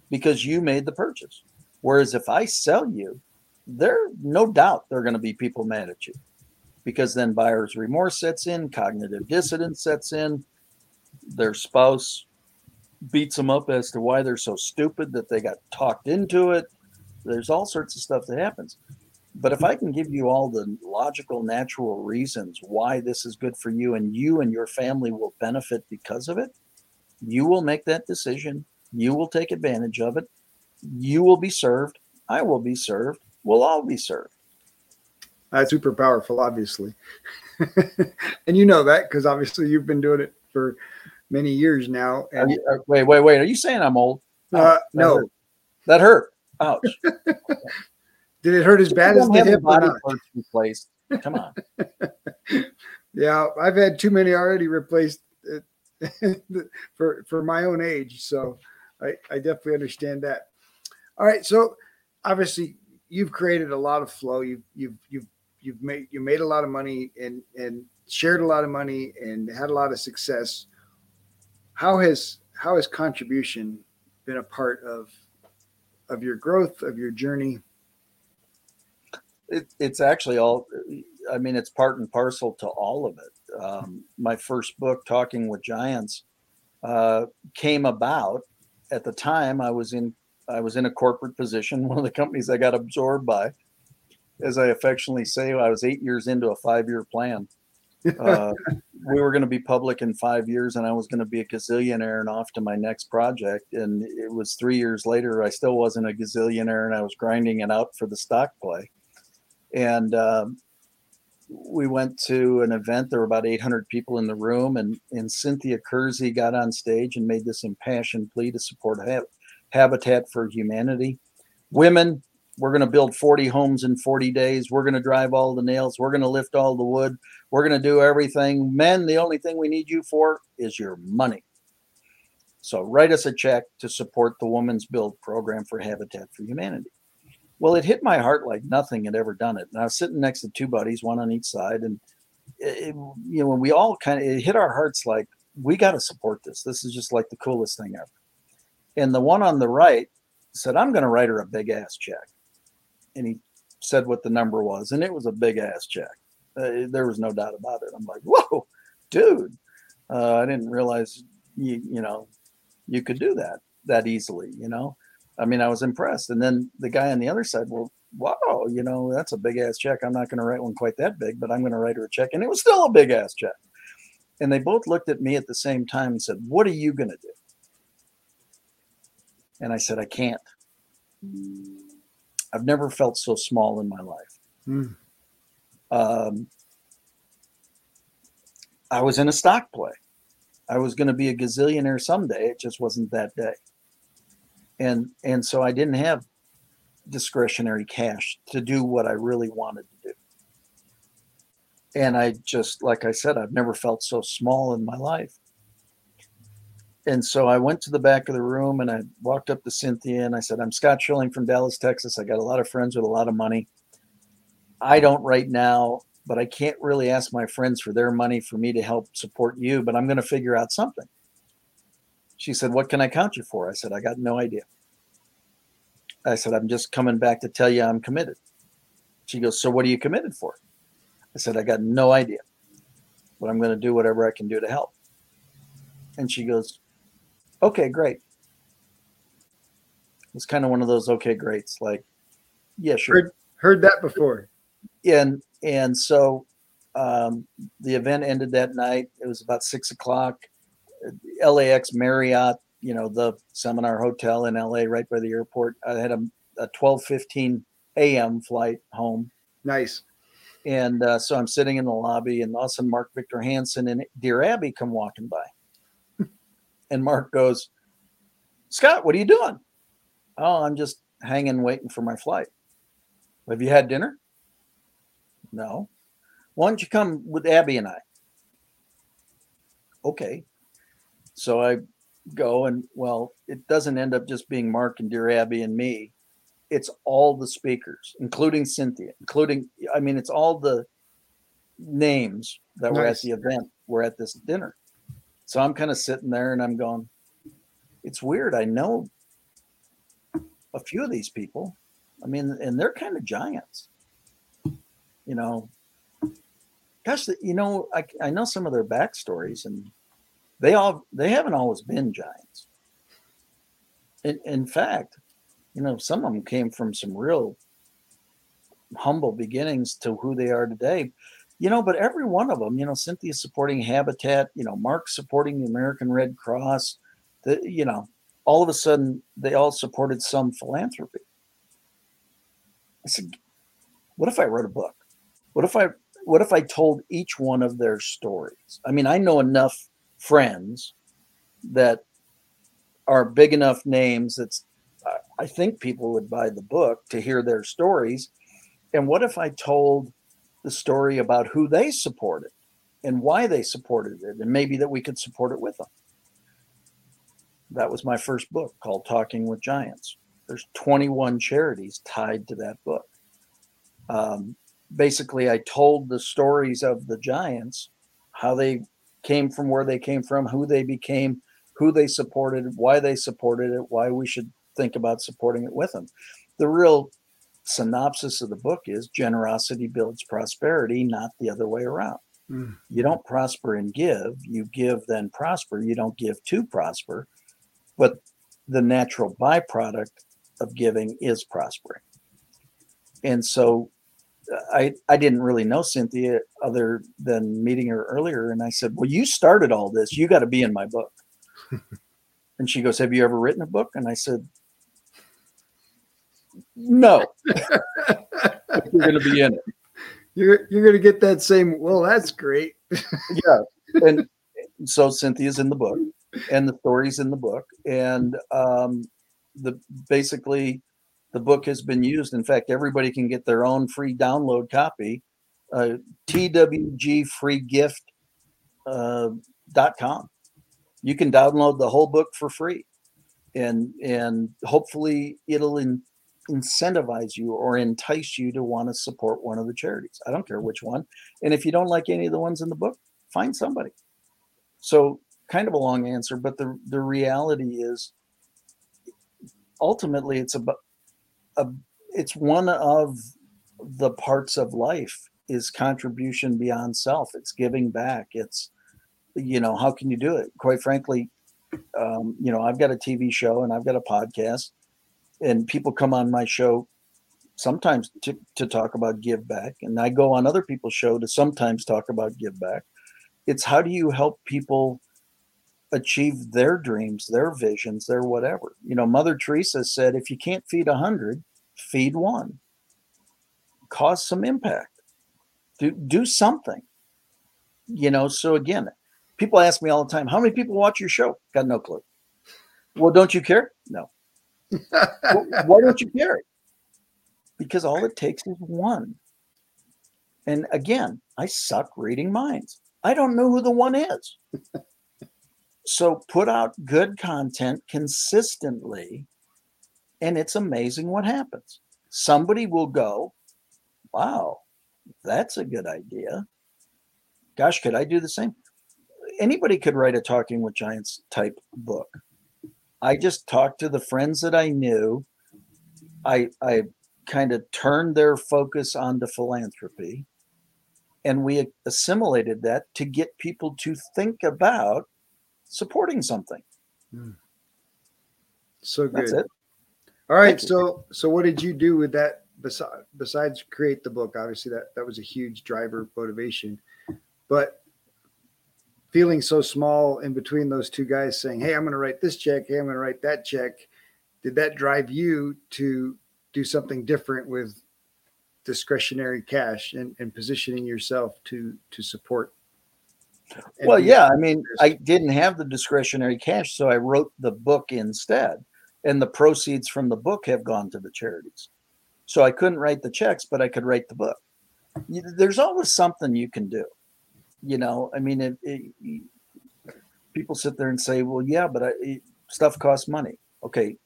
because you made the purchase. Whereas if I sell you, there no doubt there are going to be people mad at you because then buyer's remorse sets in, cognitive dissonance sets in, their spouse beats them up as to why they're so stupid that they got talked into it. There's all sorts of stuff that happens. But if I can give you all the logical, natural reasons why this is good for you and you and your family will benefit because of it, you will make that decision. You will take advantage of it. You will be served. I will be served. We'll all be served. That's super powerful, obviously, and you know that because obviously you've been doing it for many years now. And you- uh, wait, wait, wait. Are you saying I'm old? uh, that no, hurt. That hurt. Ouch. did it hurt as bad as the hip body parts replaced. Come on. Yeah, I've had too many already replaced uh, for for my own age, so I, I definitely understand that. All right, so obviously you've created a lot of flow. You've you've you've you've made you made a lot of money and and shared a lot of money and had a lot of success. How has how has contribution been a part of of your growth of your journey? it, it's actually all i mean it's part and parcel to all of it um, my first book talking with giants uh, came about at the time i was in i was in a corporate position one of the companies i got absorbed by. As i affectionately say i was eight years into a five year plan. Uh, we were going to be public in five years and i was going to be a gazillionaire and off to my next project. And it was three years later i still wasn't a gazillionaire and i was grinding it out for the stock play. And um, we went to an event. There were about 800 people in the room, and and Cynthia Kersey got on stage and made this impassioned plea to support Habitat for Humanity. Women, we're going to build 40 homes in 40 days. We're going to drive all the nails. We're going to lift all the wood. We're going to do everything. Men, the only thing we need you for is your money. So write us a check to support the Women's Build program for Habitat for Humanity. Well, it hit my heart like nothing had ever done it. And I was sitting next to two buddies, one on each side, and it, you know, when we all kind of it hit our hearts like we got to support this. This is just like the coolest thing ever. And the one on the right said, "I'm going to write her a big ass check," and he said what the number was, and it was a big ass check. Uh, there was no doubt about it. I'm like, "Whoa, dude! Uh, I didn't realize you you know you could do that that easily." You know. I mean, I was impressed. And then the guy on the other side, well, wow, you know, that's a big ass check. I'm not going to write one quite that big, but I'm going to write her a check. And it was still a big ass check. And they both looked at me at the same time and said, What are you going to do? And I said, I can't. I've never felt so small in my life. Hmm. Um, I was in a stock play. I was going to be a gazillionaire someday. It just wasn't that day and and so I didn't have discretionary cash to do what I really wanted to do. And I just, like I said, I've never felt so small in my life. And so I went to the back of the room and I walked up to Cynthia and I said, I'm Scott Schilling from Dallas, Texas. I got a lot of friends with a lot of money. I don't right now, but I can't really ask my friends for their money for me to help support you, but I'm going to figure out something. She said, What can I count you for? I said, I got no idea. I said, I'm just coming back to tell you I'm committed. She goes, So what are you committed for? I said, I got no idea, but I'm going to do whatever I can do to help. And she goes, Okay, great. It's kind of one of those okay, greats. Like, yeah, sure. Heard, heard that before. And and so um, the event ended that night. It was about six o'clock. LAX Marriott, you know, the seminar hotel in LA, right by the airport. I had a, a twelve fifteen a.m. flight home. Nice. And uh, so I'm sitting in the lobby, and all of a sudden Mark Victor Hansen and Dear Abby come walking by. And Mark goes, Scott, what are you doing? Oh, I'm just hanging, waiting for my flight. Have you had dinner? No. Why don't you come with Abby and I? Okay. So I go, and well, it doesn't end up just being Mark and Dear Abby and me it's all the speakers, including Cynthia, including, I mean, it's all the names that nice. were at the event, were at this dinner. So I'm kind of sitting there and I'm going, it's weird. I know a few of these people. I mean, and they're kind of giants. You know, gosh, you know, I, I know some of their backstories and they all, they haven't always been giants. In, in fact, you know, some of them came from some real humble beginnings to who they are today. You know, but every one of them, you know, Cynthia supporting Habitat, you know, Mark supporting the American Red Cross, the, you know, all of a sudden they all supported some philanthropy. I said, what if I wrote a book? What if I what if I told each one of their stories? I mean, I know enough friends that are big enough names that's I think people would buy the book to hear their stories. And what if I told the story about who they supported and why they supported it, and maybe that we could support it with them? That was my first book called Talking with Giants. There's 21 charities tied to that book. Um, basically, I told the stories of the Giants, how they came from where they came from, who they became, who they supported, why they supported it, why we should think about supporting it with them. The real synopsis of the book is generosity builds prosperity, not the other way around. Mm. You don't prosper and give, you give, then prosper. You don't give to prosper. But the natural byproduct of giving is prospering. And so uh, I, I didn't really know Cynthia other than meeting her earlier. And I said, Well, you started all this. You got to be in my book. and she goes, Have you ever written a book? And I said, no, you're going to be in it. You're you're going to get that same. Well, that's great. yeah, and so Cynthia's in the book, and the story's in the book, and um, the basically the book has been used. In fact, everybody can get their own free download copy. Uh, twgfreegift.com. Uh, you can download the whole book for free, and and hopefully it'll in, incentivize you or entice you to want to support one of the charities. I don't care which one. And if you don't like any of the ones in the book, find somebody. So, kind of a long answer, but the the reality is ultimately it's about a, it's one of the parts of life is contribution beyond self. It's giving back. It's you know, how can you do it? Quite frankly, um, you know, I've got a TV show and I've got a podcast and people come on my show sometimes to, to talk about give back and i go on other people's show to sometimes talk about give back. It's how do you help people achieve their dreams their visions their whatever? You know mother teresa said if you can't feed a hundred feed one. Cause some impact. Do do something. You know so again people ask me all the time how many people watch your show? Got no clue. Well don't you care? No why don't you care? because all it takes is one. And again, I suck reading minds. I don't know who the one is. so put out good content consistently, and it's amazing what happens. Somebody will go, Wow, that's a good idea. Gosh, could I do the same? Anybody could write a Talking with Giants type book. I just talked to the friends that I knew. I I kind of turned their focus onto philanthropy and we assimilated that to get people to think about supporting something. Mm. So good. That's it. All right. So so what did you do with that besides besides create the book? Obviously that that was a huge driver motivation. But feeling so small in between those two guys saying, Hey, I'm gonna write this check, hey, I'm gonna write that check. Did that drive you to do something different with discretionary cash and, and positioning yourself to to support? Well yeah i mean i didn't have the discretionary cash so i wrote the book instead. And the proceeds from the book have gone to the charities. So i couldn't write the checks but i could write the book. There's always something you can do you know i mean it, it, people sit there and say well yeah but I, it, stuff costs money okay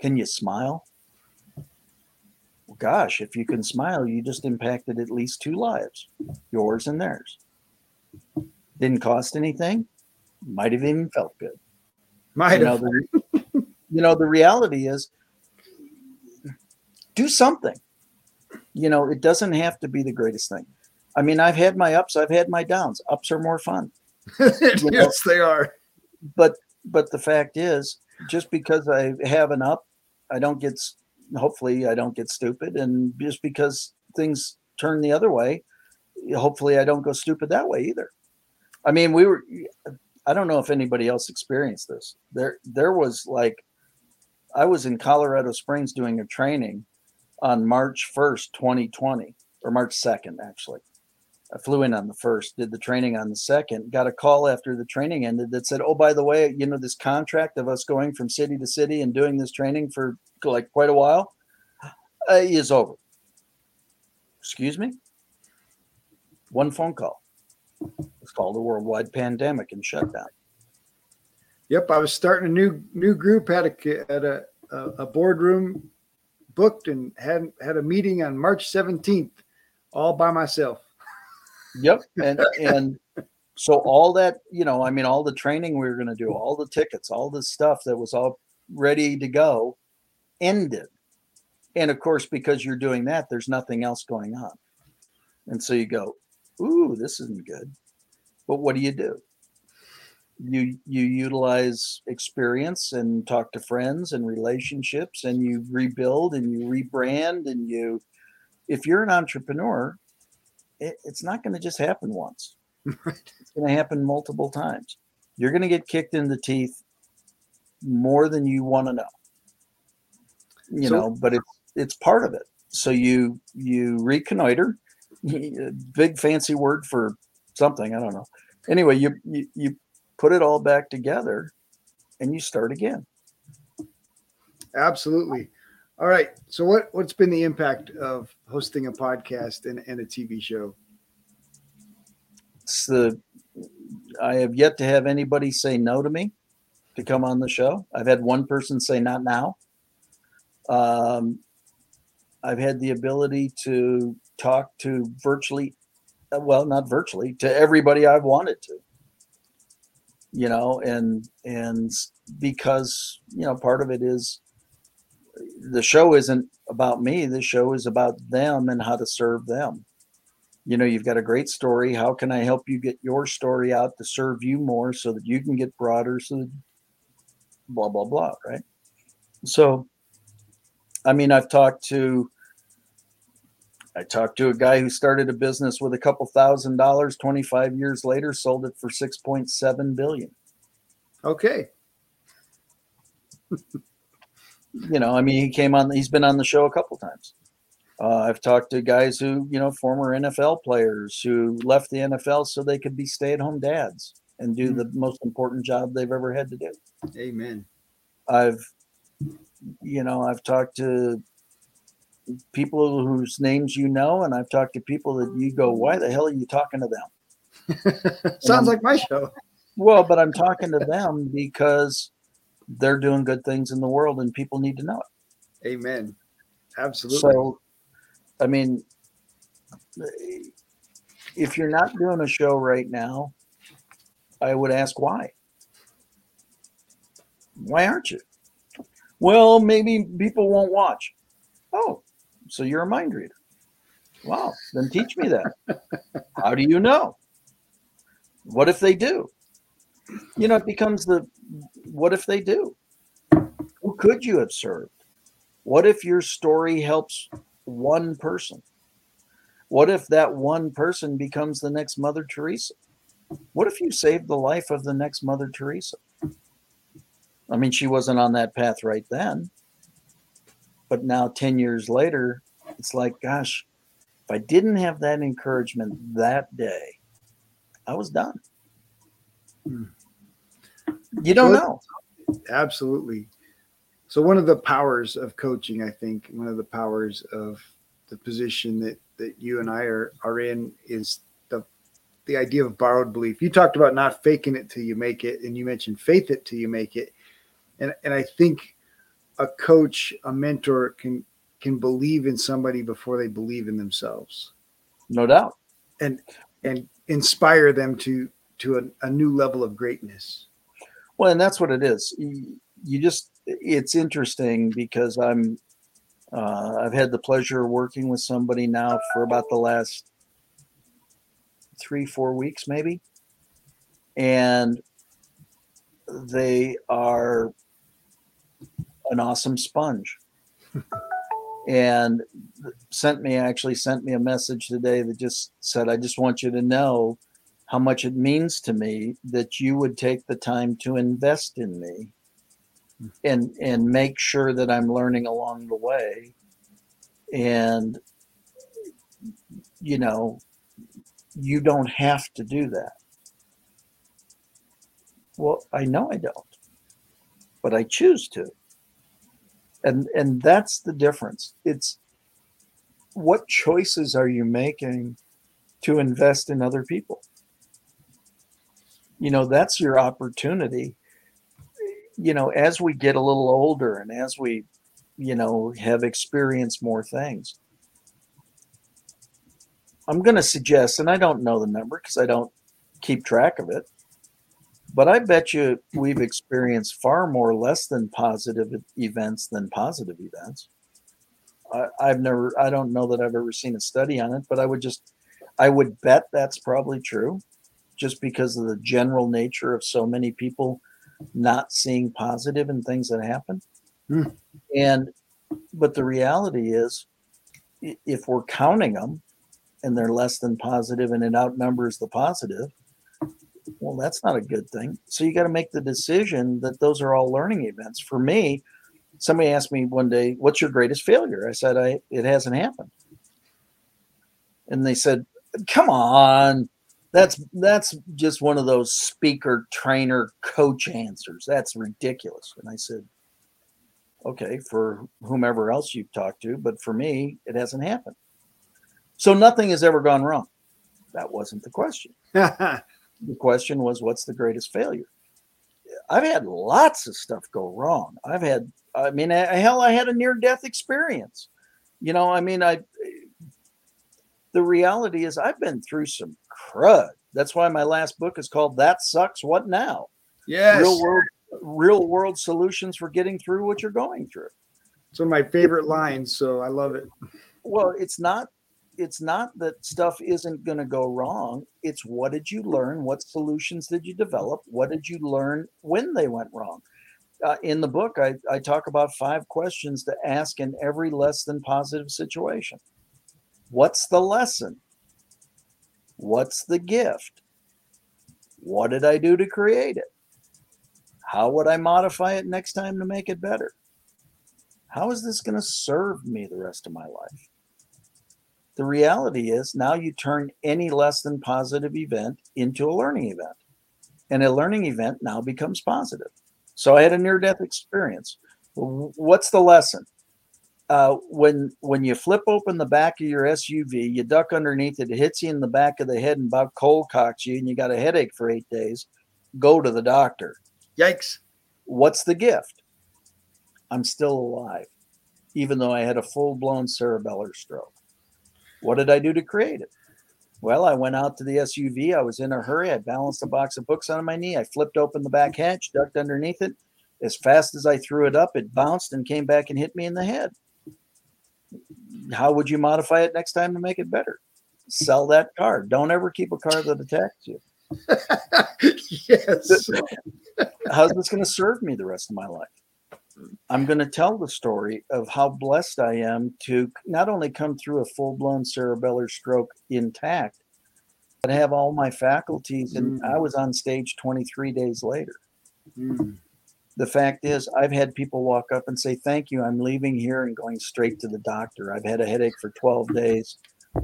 can you smile gosh, if you can smile, you just impacted at least two lives, yours and theirs. Didn't cost anything. Might have even felt good. Might you know, the, you know, the reality is do something. You know, it doesn't have to be the greatest thing. I mean, I've had my ups, I've had my downs. Ups are more fun. yes, know? they are. But but the fact is, just because I have an up, I don't get hopefully I don't get stupid. And just because things turn the other way, hopefully I don't go stupid that way either. I mean, we were, I don't know if anybody else experienced this. There, there was like, I was in Colorado Springs doing a training on March 1st, 2020, or March 2nd, actually. I flew in on the first, did the training on the second, got a call after the training ended that said, Oh, by the way, you know, this contract of us going from city to city and doing this training for like quite a while uh, is over. Excuse me? One phone call. It's called a worldwide pandemic and shutdown. Yep, I was starting a new new group. Had a had a a boardroom booked and had had a meeting on March seventeenth, all by myself. Yep, and and so all that you know, I mean, all the training we were going to do, all the tickets, all the stuff that was all ready to go, ended. And of course, because you're doing that, there's nothing else going on, and so you go, "Ooh, this isn't good." But what do you do? You you utilize experience and talk to friends and relationships, and you rebuild and you rebrand and you. If you're an entrepreneur, it, it's not going to just happen once. It's going to happen multiple times. You're going to get kicked in the teeth more than you want to know. You so, know, but it's it's part of it. So you you reconnoiter, big fancy word for something. I don't know. Anyway, you, you you put it all back together, and you start again. Absolutely. All right. So what what's been the impact of hosting a podcast and, and a TV show? It's the I have yet to have anybody say no to me to come on the show. I've had one person say not now. Um, I've had the ability to talk to virtually, well, not virtually, to everybody I've wanted to. You know, and and because you know part of it is the show isn't about me. The show is about them and how to serve them. You know, you've got a great story. How can I help you get your story out to serve you more so that you can get broader? So that blah, blah, blah. Right. So, I mean, I've talked to, I talked to a guy who started a business with a couple thousand dollars 25 years later, sold it for 6.7 billion. Okay. you know, I mean, he came on, he's been on the show a couple times. Uh, I've talked to guys who, you know, former NFL players who left the NFL so they could be stay at home dads and do mm-hmm. the most important job they've ever had to do. Amen. I've, you know, I've talked to people whose names you know, and I've talked to people that you go, why the hell are you talking to them? Sounds like my show. Well, but I'm talking to them because they're doing good things in the world and people need to know it. Amen. Absolutely. So, I mean, if you're not doing a show right now, I would ask why. Why aren't you? Well, maybe people won't watch. Oh, so you're a mind reader. Wow, then teach me that. How do you know? What if they do? You know, it becomes the what if they do? Who could you have served? What if your story helps one person? What if that one person becomes the next Mother Teresa? What if you saved the life of the next Mother Teresa? I mean, she wasn't on that path right then. But now, 10 years later, it's like, gosh, if I didn't have that encouragement that day, I was done. Hmm. You don't know. Absolutely. So, one of the powers of coaching, I think, one of the powers of the position that, that you and I are, are in is the the idea of borrowed belief. You talked about not faking it till you make it, and you mentioned faith it till you make it and and I think a coach, a mentor can can believe in somebody before they believe in themselves. No doubt. And and inspire them to to a, a new level of greatness. Well, and that's what it is. You just it's interesting because I'm uh, I've had the pleasure of working with somebody now for about the last three, four weeks, maybe. And they are an awesome sponge. and sent me actually sent me a message today that just said, I just want you to know how much it means to me that you would take the time to invest in me and and make sure that I'm learning along the way. And you know, you don't have to do that. Well, I know I don't, but I choose to and and that's the difference it's what choices are you making to invest in other people you know that's your opportunity you know as we get a little older and as we you know have experienced more things i'm going to suggest and i don't know the number because i don't keep track of it but I bet you we've experienced far more less than positive events than positive events. I, I've never, I don't know that I've ever seen a study on it, but I would just, I would bet that's probably true just because of the general nature of so many people not seeing positive in things that happen. Mm. And, but the reality is, if we're counting them and they're less than positive and it outnumbers the positive, well, that's not a good thing. So you got to make the decision that those are all learning events. For me, somebody asked me one day, "What's your greatest failure?" I said, "I it hasn't happened." And they said, "Come on, that's that's just one of those speaker, trainer, coach answers. That's ridiculous." And I said, "Okay, for whomever else you've talked to, but for me, it hasn't happened." So nothing has ever gone wrong. That wasn't the question. the question was, what's the greatest failure? I've had lots of stuff go wrong. I've had, I mean, hell, I had a near death experience. You know, I mean, I, the reality is I've been through some crud. That's why my last book is called That Sucks. What Now? Yes. Real world, real world solutions for getting through what you're going through. It's one of my favorite lines. So I love it. Well, it's not it's not that stuff isn't going to go wrong. It's what did you learn? What solutions did you develop? What did you learn when they went wrong? Uh, in the book, I, I talk about five questions to ask in every less than positive situation. What's the lesson? What's the gift? What did I do to create it? How would I modify it next time to make it better? How is this going to serve me the rest of my life? The reality is now you turn any less than positive event into a learning event. And a learning event now becomes positive. So I had a near death experience. What's the lesson? Uh, when when you flip open the back of your SUV, you duck underneath it, it hits you in the back of the head and about cold cocks you, and you got a headache for eight days. Go to the doctor. Yikes! What's the gift? I'm still alive, even though I had a full blown cerebellar stroke. What did I do to create it? Well, I went out to the SUV. I was in a hurry. I balanced a box of books on my knee. I flipped open the back hatch, ducked underneath it. As fast as I threw it up, it bounced and came back and hit me in the head how would you modify it next time to make it better? Sell that car. Don't ever keep a car that attacks you. yes. How's this going to serve me the rest of my life? I'm going to tell the story of how blessed I am to not only come through a full blown cerebellar stroke intact, but have all my faculties. And mm. I was on stage 23 days later. Mm the fact is i've had people walk up and say thank you i'm leaving here and going straight to the doctor. I've had a headache for 12 days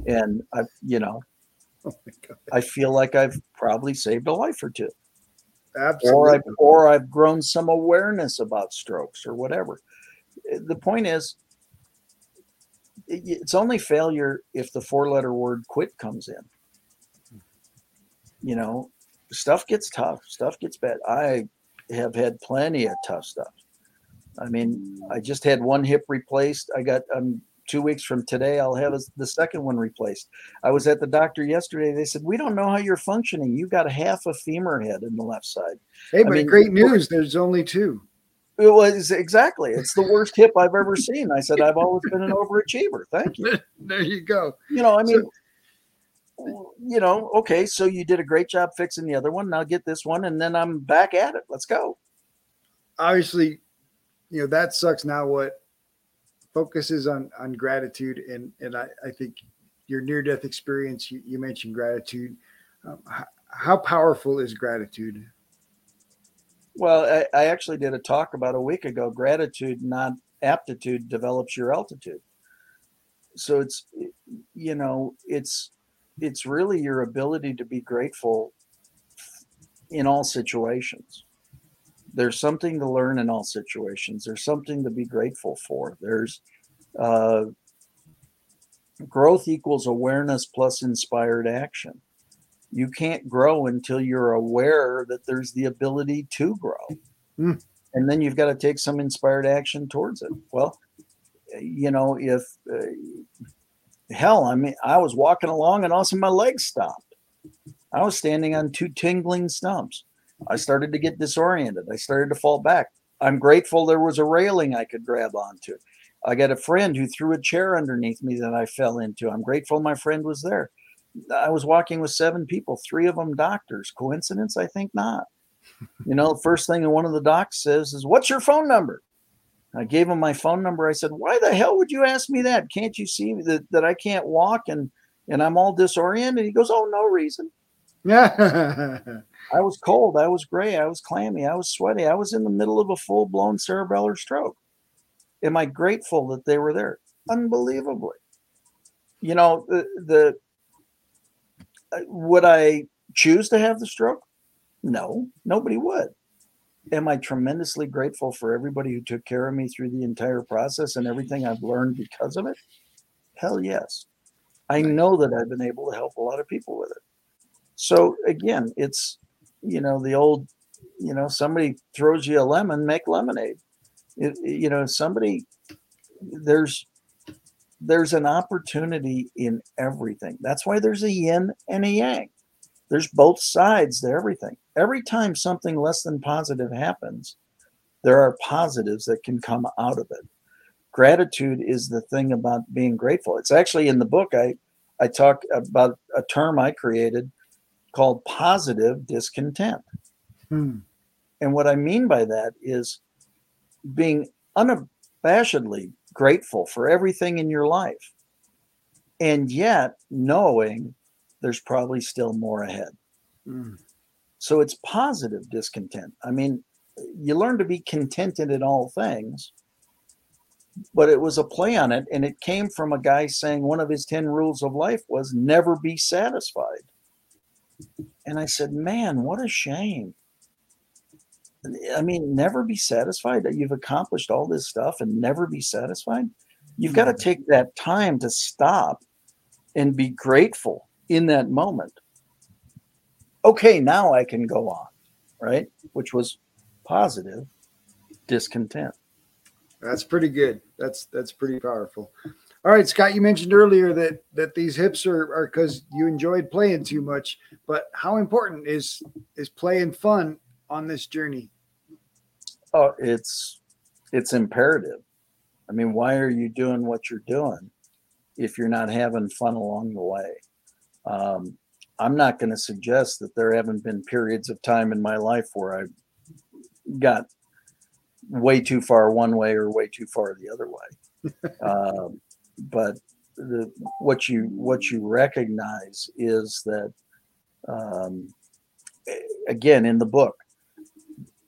and i you know oh i feel like i've probably saved a life or two. Absolutely. or i've or i've grown some awareness about strokes or whatever. The point is it's only failure if the four letter word quit comes in. You know stuff gets tough stuff gets bad. I have had plenty of tough stuff. I mean, I just had one hip replaced. I got um two weeks from today. I'll have the second one replaced. I was at the doctor yesterday. They said we don't know how you're functioning. You got a half a femur head in the left side. Hey, but I mean, great news. There's only two. It was exactly. It's the worst hip I've ever seen. I said I've always been an overachiever. Thank you. there you go. You know, I mean. So, you know, okay, so you did a great job fixing the other one. Now get this one, and then I'm back at it. Let's go. Obviously, you know that sucks. Now what focuses on on gratitude, and and I, I think your near death experience. You, you, mentioned gratitude. Um, how, how, powerful is gratitude? Well, I, I actually did a talk about a week ago. Gratitude, not aptitude, develops your altitude. So it's you know it's it's really your ability to be grateful in all situations. There's something to learn in all situations. There's something to be grateful for. There's uh, growth equals awareness plus inspired action. You can't grow until you're aware that there's the ability to grow. Mm. And then you've got to take some inspired action towards it. Well, you know, if uh, hell, I mean, I was walking along and all of a sudden my legs stopped. I was standing on two tingling stumps. I started to get disoriented. I started to fall back. I'm grateful there was a railing I could grab onto. I got a friend who threw a chair underneath me that I fell into. I'm grateful my friend was there. I was walking with seven people, three of them doctors. Coincidence? I think not. You know, first thing one of the docs says is, What's your phone number? I gave him my phone number. I said, "Why the hell would you ask me that? Can't you see that, that I can't walk and and I'm all disoriented?" He goes, "Oh, no reason." Yeah. I was cold. I was gray. I was clammy. I was sweaty. I was in the middle of a full blown cerebellar stroke. Am I grateful that they were there? Unbelievably. You know, the, the uh, would I choose to have the stroke? No, nobody would am I tremendously grateful for everybody who took care of me through the entire process and everything I've learned because of it? Hell yes. I know that I've been able to help a lot of people with it. So again, it's you know the old you know somebody throws you a lemon, make lemonade. It, you know somebody there's there's an opportunity in everything. That's why there's a yin and a yang. There's both sides to everything. Every time something less than positive happens, there are positives that can come out of it. Gratitude is the thing about being grateful. It's actually in the book I I talk about a term I created called positive discontent. Hmm. And what I mean by that is being unabashedly grateful for everything in your life and yet knowing there's probably still more ahead. Mm. So it's positive discontent. I mean, you learn to be contented in all things, but it was a play on it. And it came from a guy saying one of his 10 rules of life was never be satisfied. And I said, man, what a shame. I mean, never be satisfied that you've accomplished all this stuff and never be satisfied. You've got to Mhm. take that time to stop and be grateful in that moment. Okay, now I can go on, right? Which was positive discontent. That's pretty good. That's that's pretty powerful. All right, Scott, you mentioned earlier that that these hips are are because you enjoyed playing too much. But how important is is playing fun on this journey? Oh, it's it's imperative. I mean, why are you doing what you're doing if you're not having fun along the way? Um, I'm not going to suggest that there haven't been periods of time in my life where I got way too far one way or way too far the other way. um, but the, what you what you recognize is that um, again in the book,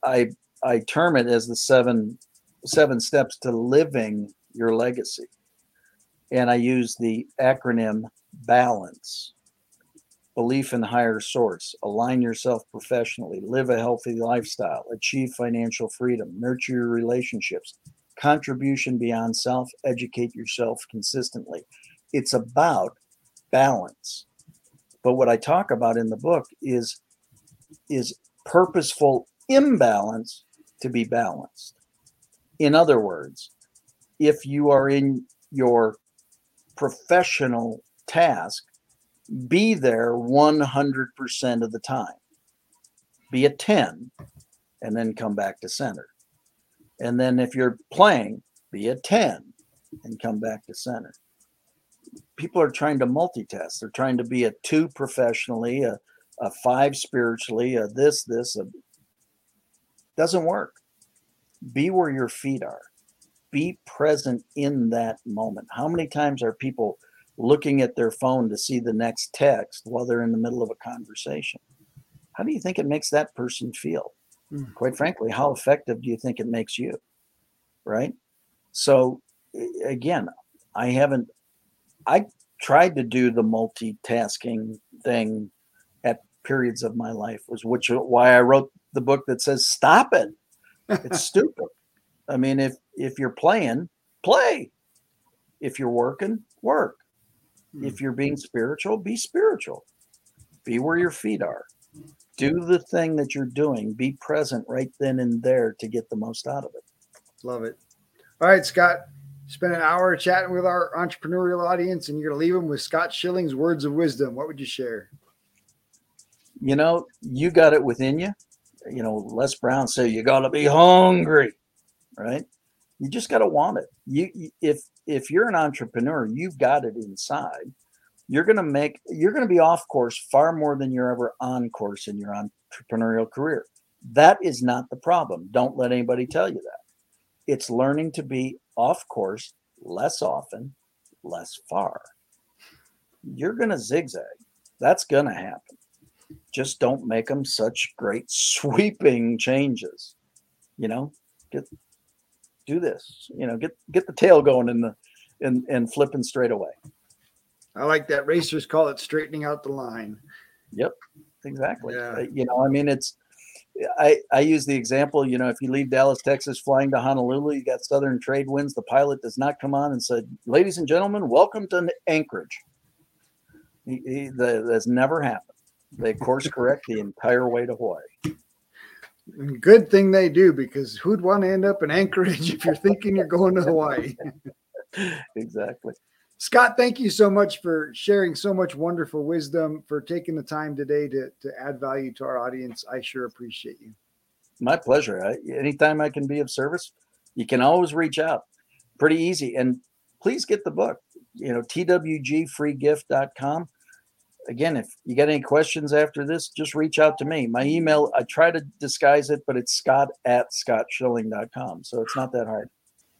I I term it as the seven seven steps to living your legacy. And I use the acronym BALANCE belief in higher source, align yourself professionally, live a healthy lifestyle, achieve financial freedom, nurture your relationships, contribution beyond self, educate yourself consistently. It's about balance. But what I talk about in the book is is purposeful imbalance to be balanced. In other words, if you are in your professional task, be there 100% of the time. Be a 10 and then come back to center. And then if you're playing, be a 10 and come back to center. People are trying to multitask. They're trying to be a two professionally, a, a five spiritually, a this, this, a doesn't work. Be where your feet are. Be present in that moment. How many times are people looking at their phone to see the next text while they're in the middle of a conversation? How do you think it makes that person feel? Mm. Quite frankly, how effective do you think it makes you? Right? So, again, I haven't, I tried to do the multitasking thing at periods of my life, was which why I wrote the book that says stop it. It's stupid. I mean, if if you're playing, play. If you're working, work. Hmm. If you're being spiritual, be spiritual. Be where your feet are. Do the thing that you're doing. Be present right then and there to get the most out of it. Love it. All right, Scott. Spent an hour chatting with our entrepreneurial audience, and you're going to leave them with Scott Schilling's words of wisdom. What would you share? You know, you got it within you. You know, Les Brown said you got to be hungry, right? You just got to want it. You if if you're an entrepreneur, you've got it inside. You're going to make you're going to be off course far more than you're ever on course in your entrepreneurial career. That is not the problem. Don't let anybody tell you that. It's learning to be off course less often, less far. You're going to zigzag. That's going to happen. Just don't make them such great sweeping changes. You know, get do this. You know, get get the tail going in the and and flipping straight away. I like that. Racers call it straightening out the line. Yep, exactly. Yeah. Uh, You know, I mean, it's. I, I use the example, you know, if you leave Dallas, Texas, flying to Honolulu, you got southern trade winds. The pilot does not come on and said, "Ladies and gentlemen, welcome to Anchorage." He, he, that, that's never happened. They course correct the entire way to Hawaii. And good thing they do because who'd want to end up in Anchorage if you're thinking you're going to Hawaii? Exactly. Scott, thank you so much for sharing so much wonderful wisdom, for taking the time today to, to add value to our audience. I sure appreciate you. My pleasure. I, anytime I can be of service, you can always reach out. Pretty easy. And please get the book, you know, twgfreegift.com. Again, if you got any questions after this, just reach out to me. My email, I try to disguise it, but it's scott at scottschilling.com. So it's not that hard.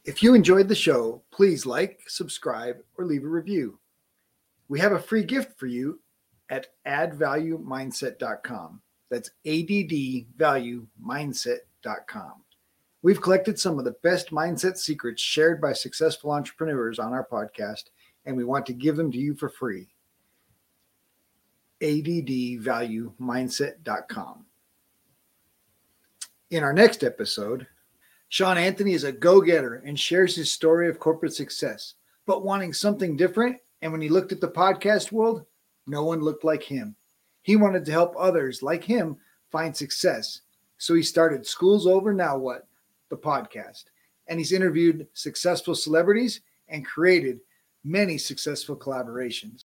If you enjoyed the show, please like, subscribe, or leave a review. We have a free gift for you at addvaluemindset.com. That's addvaluemindset.com. We've collected some of the best mindset secrets shared by successful entrepreneurs on our podcast, and we want to give them to you for free. addvaluemindset.com. In our next episode, Sean Anthony is a go getter and shares his story of corporate success. but wanting something different. And when he looked at the podcast world, no one looked like him. He wanted to help others like him find success. So he started Schools Over Now What, the podcast. And he's interviewed successful celebrities and created many successful collaborations.